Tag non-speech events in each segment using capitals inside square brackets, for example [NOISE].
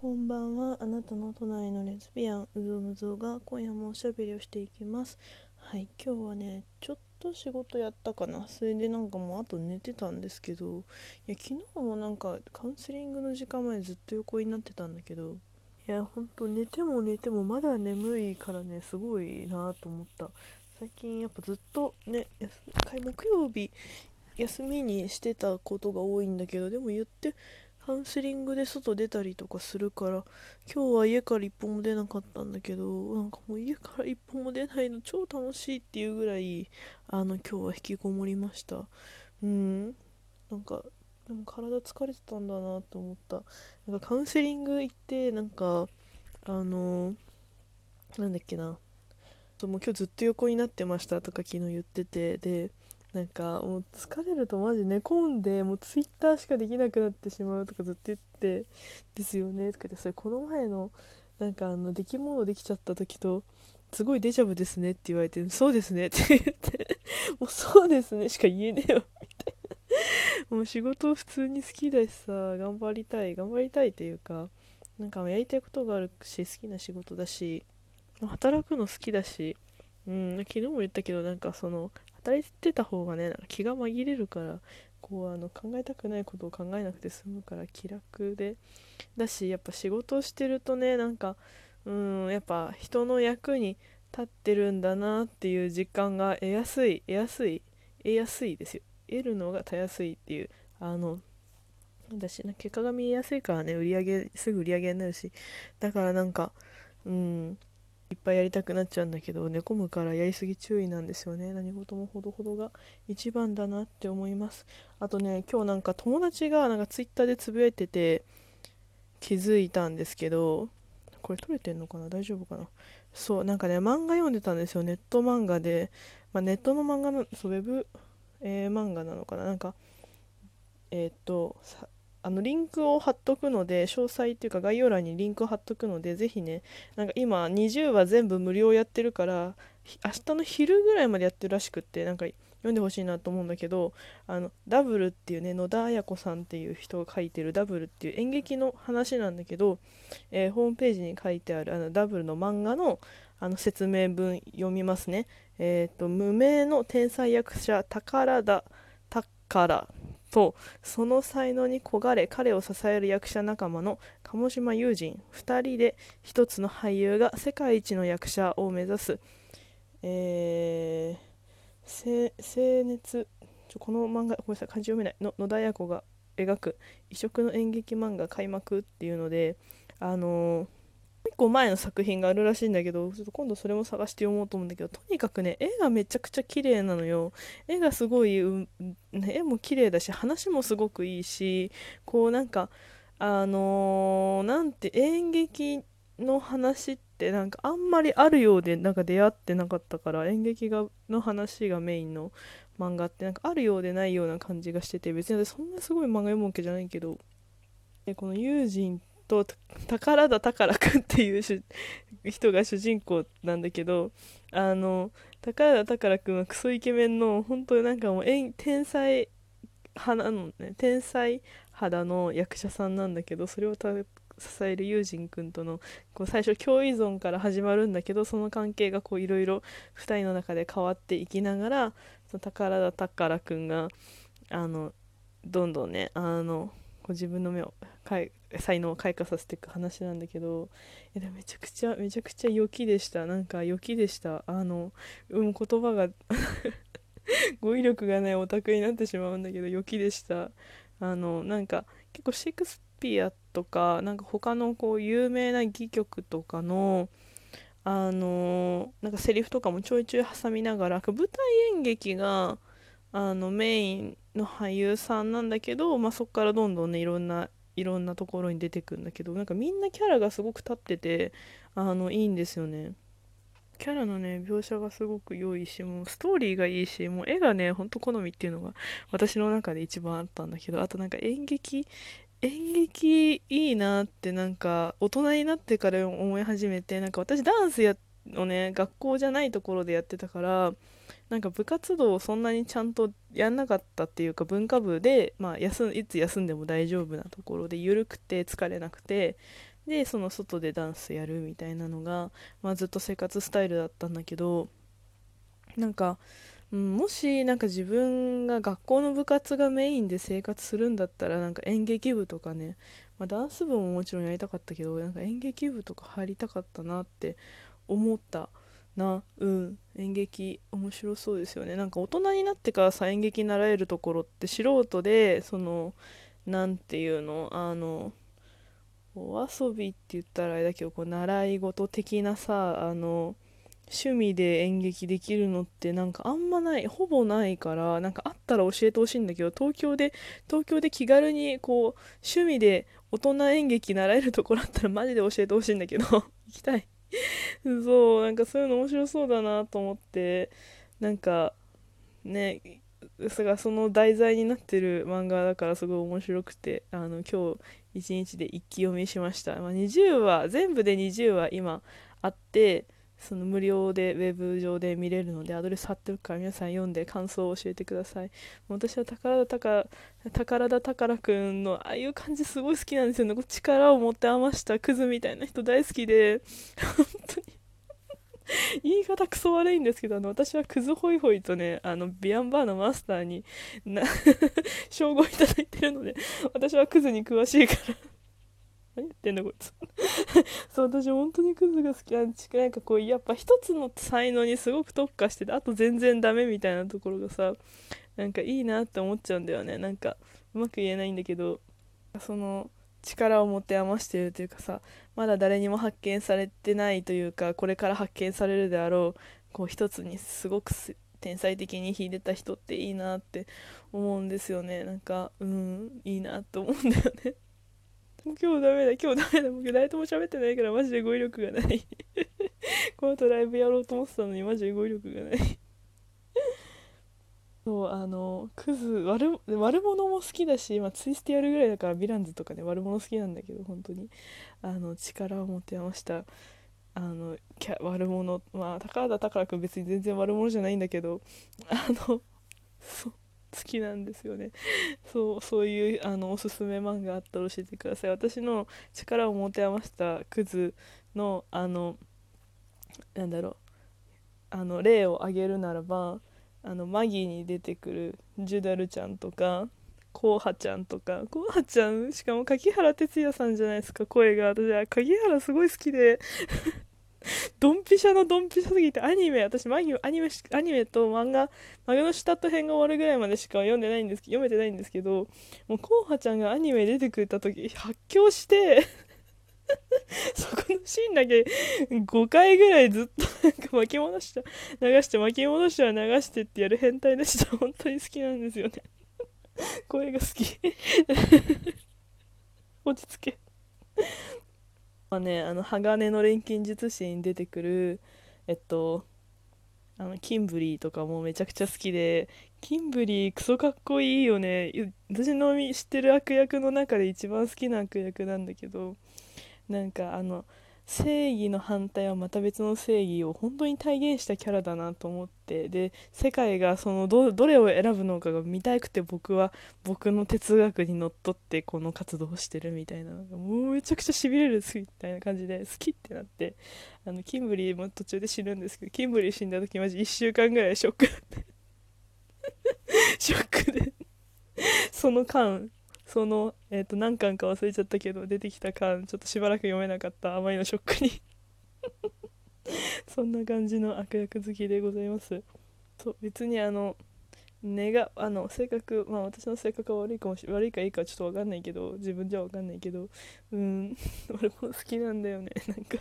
こんばんは。あなたの隣のレズビアン、うぞむぞが今夜もおしゃべりをしていきます。はい、今日はね、ちょっと仕事やったかな。それでなんかもうあと寝てたんですけど、いや、昨日もなんかカウンセリングの時間までずっと横になってたんだけど、いや、ほんと寝ても寝てもまだ眠いからね、すごいなと思った。最近やっぱずっとね、木曜日休みにしてたことが多いんだけど、でも言ってカウンセリングで外出たりとかするから今日は家から一歩も出なかったんだけどなんかもう家から一歩も出ないの超楽しいっていうぐらいあの今日は引きこもりました。うん。なんかでも体疲れてたんだなと思った。なんかカウンセリング行ってなんかあのなんだっけな。もう今日ずっと横になってましたとか昨日言っててでなんかもう疲れるとマジ寝込んでもうツイッターしかできなくなってしまうとかずっと言ってですよねとか言ってそれこの前のなんかあの出来物できちゃった時とすごいデジャブですねって言われてそうですねって言ってもうそうですねしか言えねえよみたいな。もう仕事普通に好きだしさ頑張りたい頑張りたいというかなんかやりたいことがあるし好きな仕事だし働くの好きだしうん昨日も言ったけどなんかその働いてた方がねなんか気が紛れるからこうあの考えたくないことを考えなくて済むから気楽で。だしやっぱ仕事をしてるとねなんかうんやっぱ人の役に立ってるんだなっていう実感が得やすい得やすい得やすいですよ。得るのがたやすいっていうあの私な結果が見えやすいからね売り上げすぐ売り上げになるし。だからなんかうんいっぱいやりたくなっちゃうんだけど寝込むからやりすぎ注意なんですよね。何事もほどほどが一番だなって思います。あとね今日なんか友達がなんかツイッターでつぶやいてて気づいたんですけどこれ撮れてんのかな？大丈夫かな？そうなんかね漫画読んでたんですよ。ネット漫画で、まあ、ネットの漫画のそうウェブ、えー、漫画なのかな？なんかえー、っとあのリンクを貼っとくので詳細っていうか概要欄にリンクを貼っとくのでぜひねなんか今20話全部無料やってるから明日の昼ぐらいまでやってるらしくってなんか読んでほしいなと思うんだけどあのダブルっていうね野田綾子さんっていう人が書いてるダブルっていう演劇の話なんだけど、えー、ホームページに書いてあるあのダブルの漫画のあの説明文読みますね。え、ー、と無名の天才役者宝田宝とその才能に焦がれ彼を支える役者仲間の鴨島雄人。2人で一つの俳優が世界一の役者を目指す、えー、青熱ちょこの漫画ごめんなさい漢字読めない。の野田綾子が描く異色の演劇漫画開幕っていうのであのー1個前の作品があるらしいんだけどちょっと今度それも探して読もうと思うんだけどとにかくね絵がめちゃくちゃ綺麗なのよ。絵がすごい、うん、絵も綺麗だし話もすごくいいしこうなんかあのー、なんて演劇の話ってなんかあんまりあるようでなんか出会ってなかったから演劇がの話がメインの漫画ってなんかあるようでないような感じがしてて別にそんなすごい漫画読むわけじゃないけどでこの友人と宝田宝くんっていう人が主人公なんだけどあの宝田宝くんはクソイケメンの本当になんかもう天才派なのね。天才肌の役者さんなんだけどそれを支えるユージン君とのこう最初共依存から始まるんだけどその関係がいろいろ2人の中で変わっていきながらその宝田宝くんがあのどんどんねあのこう自分の目を才能を開花させていく話なんだけどいやめちゃくちゃめちゃくちゃ良きでした。なんか良きでした。あのうん言葉が [LAUGHS] 語彙力がないオタクになってしまうんだけど良きでした。あのなんか結構シェイクスピアとかなんか他のこう有名な戯曲とかのあのなんかセリフとかもちょいちょい挟みながら舞台演劇があのメインの俳優さんなんだけど、まあ、そこからどんどんねいろんないろんなところに出てくんだけどなんかみんなキャラがすごく立っててあのいいんですよね。キャラのね描写がすごく良いしもうストーリーがいいしもう絵がねほんと好みっていうのが私の中で一番あったんだけどあとなんか演劇演劇いいなってなんか大人になってから思い始めてなんか私ダンスやをね学校じゃないところでやってたからなんか部活動をそんなにちゃんとやんなかったっていうか文化部で、まあ、休いつ休んでも大丈夫なところで緩くて疲れなくてでその外でダンスやるみたいなのが、まあ、ずっと生活スタイルだったんだけどなんか、ん、もしなんか自分が学校の部活がメインで生活するんだったらなんか演劇部とかね、まあ、ダンス部ももちろんやりたかったけどなんか演劇部とか入りたかったなって思った。なうん演劇面白そうですよね。なんか大人になってからさ演劇習えるところって素人でその何ていうのあのお遊びって言ったらあれだけどこう習い事的なさあの趣味で演劇できるのってなんかあんまないほぼないからなんかあったら教えてほしいんだけど東京で東京で気軽にこう趣味で大人演劇習えるところあったらマジで教えてほしいんだけど [LAUGHS] 行きたい。[LAUGHS] そうなんかそういうの面白そうだなと思ってなんかねその題材になってる漫画だからすごい面白くてあの今日一日で一気読みしました、まあ、20話全部で20話今あってその無料でウェブ上で見れるのでアドレス貼っておくから皆さん読んで感想を教えてください。私は宝田宝宝田宝くんのああいう感じすごい好きなんですよね。力を持って余したクズみたいな人大好きで本当に。[LAUGHS] 言い方クソ悪いんですけどあの私はクズホイホイとねあのビアンバーのマスターにな [LAUGHS] 称号いただいてるので私はクズに詳しいから。何言ってんだこいつ。[LAUGHS] そう私本当にクズが好き。なんでなんかこうやっぱ一つの才能にすごく特化しててあと全然ダメみたいなところがさなんかいいなって思っちゃうんだよね。なんかうまく言えないんだけどその力を持って余してるというかさまだ誰にも発見されてないというかこれから発見されるであろうこう一つにすごく天才的に秀でた人っていいなって思うんですよね。なんかうんいいなって思うんだよね。今日ダメだ。今日ダメだ。僕誰とも喋ってないからマジで語彙力がない。[LAUGHS] この後ライブやろうと思ってたのにマジで語彙力がない。[LAUGHS] そうあのクズ悪悪者も好きだし、まあ、ツイステやるぐらいだからヴィランズとかね悪者好きなんだけど本当に。あの力を持てました。あのキャ悪者。まあ高田宝君別に全然悪者じゃないんだけどあのそう。好きなんですよね。[LAUGHS] そうそういうあのおすすめ漫画あったら教えてください。私の力を持て余したクズのあのなんだろう。あの例を挙げるならばあのマギーに出てくるジュダルちゃんとかコウハちゃんとか。コウハちゃんしかも柿原哲也さんじゃないですか声が。私は柿原すごい好きで。ドンピシャのドンピシャすぎてアニメ私マギアニメアニメと漫画マグノシュタット編が終わるぐらいまでしか読んでないんです読めてないんですけどもうコウハちゃんがアニメ出てくれた時発狂してそこのシーンだけ5回ぐらいずっとなんか巻き戻した流して巻き戻しては流してってやる変態でした。本当に好きなんですよね。声が好き。落ち着け。まあねあの鋼の錬金術師に出てくるえっとあのキンブリーとかもめちゃくちゃ好きでキンブリークソかっこいいよね。私の知ってる悪役の中で一番好きな悪役なんだけどなんかあの正義の反対はまた別の正義を本当に体現したキャラだなと思ってで世界がそのどどれを選ぶのかが見たくて僕は僕の哲学にのっとってこの活動をしてるみたいな。のがもうめちゃくちゃしびれる好きみたいな感じで好きってなってあのキンブリーも途中で死ぬんですけどキンブリー死んだ時マジ1週間ぐらいショック [LAUGHS] ショックで。その間その、えー、と何巻か忘れちゃったけど出てきた巻ちょっとしばらく読めなかったあまりのショックに。[LAUGHS] そんな感じの悪役好きでございます。そう別にあの根があの性格まあ私の性格は悪いかもし悪いかいいかちょっと分かんないけど自分じゃ分かんないけどうん [LAUGHS] 俺も好きなんだよねなんか。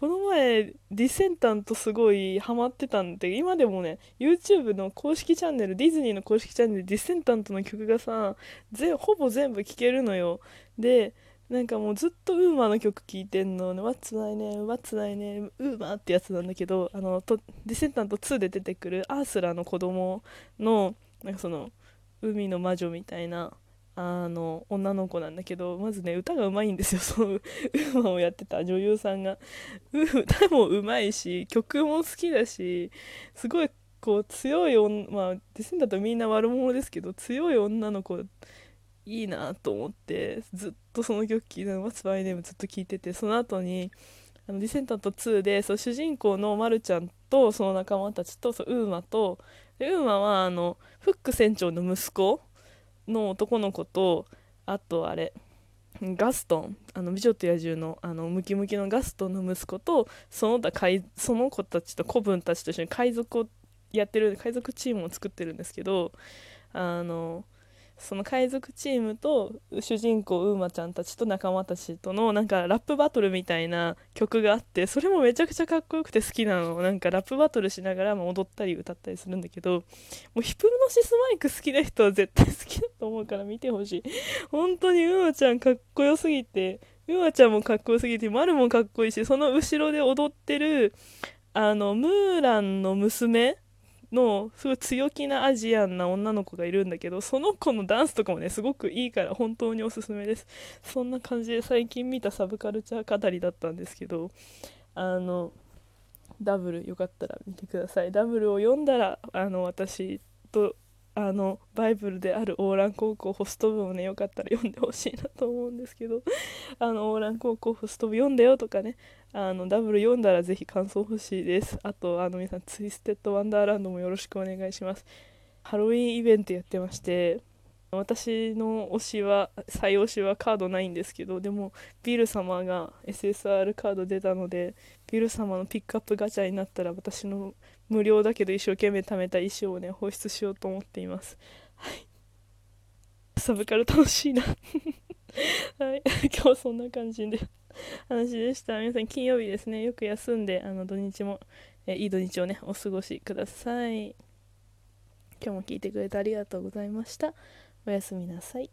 この前ディセンタントすごいハマってたんで今でもね YouTube の公式チャンネルディズニーの公式チャンネルディセンタントの曲がさぜほぼ全部聴けるのよでなんかもうずっとウーマーの曲聴いてんの「What's My Name? What's My Name? ウーマー」ってやつなんだけどあのとディセンタント2で出てくるアースラの子供のなんかその海の魔女みたいなあの女の子なんだけどまずね歌がうまいんですよ。[LAUGHS] そのウーマンをやってた女優さんが。歌もうまいし曲も好きだしすごい構強い女まあデセンだとみんな悪者ですけど強い女の子いいなと思ってずっとその曲聴いて「What's My Name」ずっと聴いててその後にあのディセンタント2でそう主人公のまるちゃんとその仲間たちとそうウーマとウーマはあのフック船長の息子の男の子とあとあれガストンあの美女と野獣のあのムキムキのガストンの息子とその他その子たちと子分たちと一緒に海賊をやってる海賊チームを作ってるんですけどあのその海賊チームと主人公ウーマちゃんたちと仲間たちとのなんかラップバトルみたいな曲があってそれもめちゃくちゃかっこよくて好きなの。なんかラップバトルしながら踊ったり歌ったりするんだけどもうヒプノシスマイク好きな人は絶対好きだと思うから見てほしい。本当にウーマちゃんかっこよすぎてウーマちゃんもかっこよすぎてマルもかっこいいしその後ろで踊ってるあのムーランの娘のすごい強気なアジアンな女の子がいるんだけどその子のダンスとかもねすごくいいから本当におすすめです。そんな感じで最近見たサブカルチャー語りだったんですけどあのダブルよかったら見てください。ダブルを読んだらあの私とあのバイブルであるオーラン高校ホスト部をねよかったら読んでほしいなと思うんですけど [LAUGHS] あのオーラン高校ホスト部読んだよとかねあのダブル読んだらぜひ感想欲しいです。あとあの皆さんツイステッドワンダーランドもよろしくお願いします。ハロウィンイベントやってまして私の推しは最推しはカードないんですけどでもビル様が SSR カード出たのでビル様のピックアップガチャになったら私の無料だけど一生懸命貯めた衣装をね放出しようと思っています。はい。サブカル楽しいな。[LAUGHS] はい。[LAUGHS] 今日はそんな感じで話でした。皆さん金曜日ですね。よく休んであの土日もえいい土日をねお過ごしください。今日も聞いてくれてありがとうございました。おやすみなさい。